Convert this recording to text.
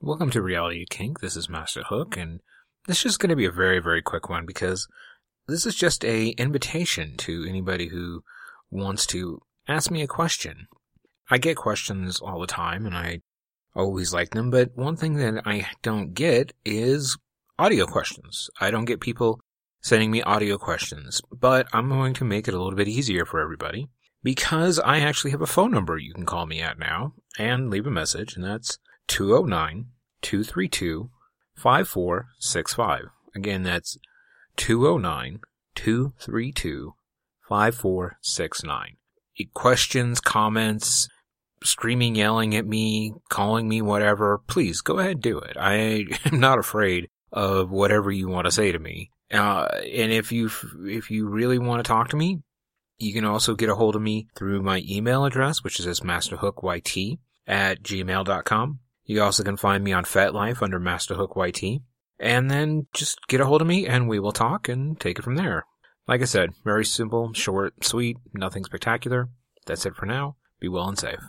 Welcome to Reality Kink. This is Master Hook, and this is going to be a very, very quick one because this is just a invitation to anybody who wants to ask me a question. I get questions all the time, and I always like them, but one thing that I don't get is audio questions. I don't get people sending me audio questions, but I'm going to make it a little bit easier for everybody because I actually have a phone number you can call me at now and leave a message, and that's 209 232 5465. Again, that's 209 232 5469. Questions, comments, screaming, yelling at me, calling me whatever, please go ahead and do it. I am not afraid of whatever you want to say to me. Uh, and if you if you really want to talk to me, you can also get a hold of me through my email address, which is masterhookyt at gmail.com. You also can find me on FetLife under MasterHookYT. And then just get a hold of me and we will talk and take it from there. Like I said, very simple, short, sweet, nothing spectacular. That's it for now. Be well and safe.